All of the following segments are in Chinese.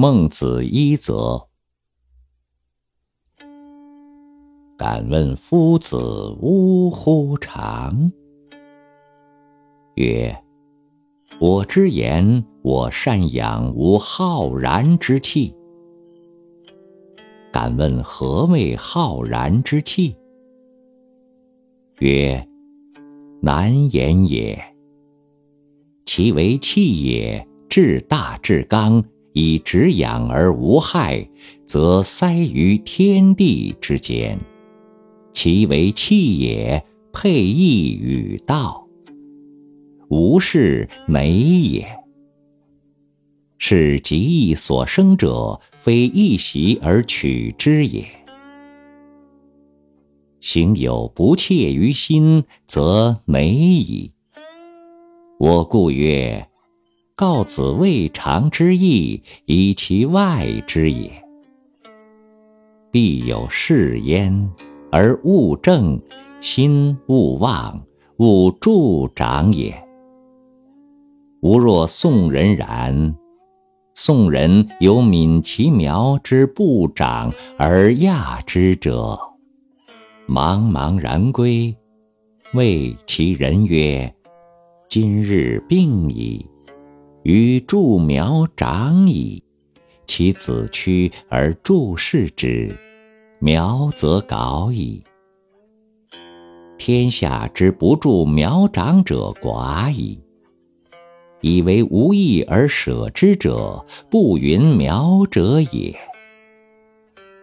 孟子一则。敢问夫子呜呼长？曰：我之言，我善养无浩然之气。敢问何谓浩然之气？曰：难言也。其为气也，至大至刚，以直养而无害，则塞于天地之间。其为气也，配义与道，无是美也。是极易所生者，非一习而取之也。行有不切于心，则美矣。我故曰：告子未尝之意，以其外之也。必有事焉。而勿正，心勿忘，勿助长也。吾若宋人然，宋人有敏其苗之不长而亚之者，茫茫然归，谓其人曰：“今日病矣，予助苗长矣。其子趋而助视之。”苗则槁矣。天下之不助苗长者寡矣。以为无益而舍之者，不云苗者也。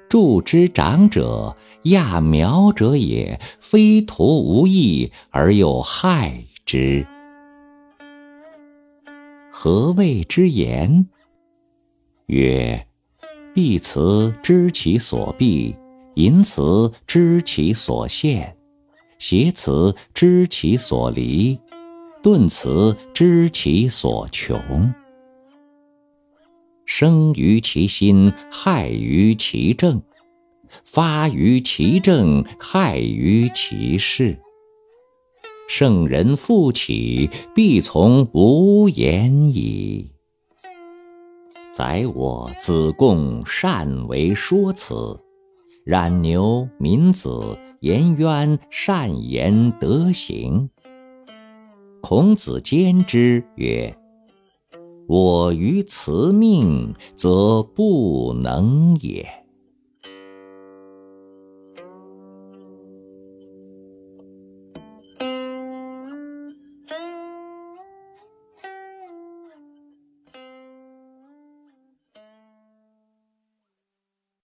助之长者，亚苗者也，非徒无益而又害之。何谓之言？曰：必辞知其所敝。淫辞知其所陷，邪辞知其所离，顿辞知其所穷。生于其心，害于其政；发于其政，害于其事。圣人复起，必从无言矣。宰我子贡善为说辞。冉牛、闵子、颜渊善言德行。孔子兼之曰：“我于辞命，则不能也。”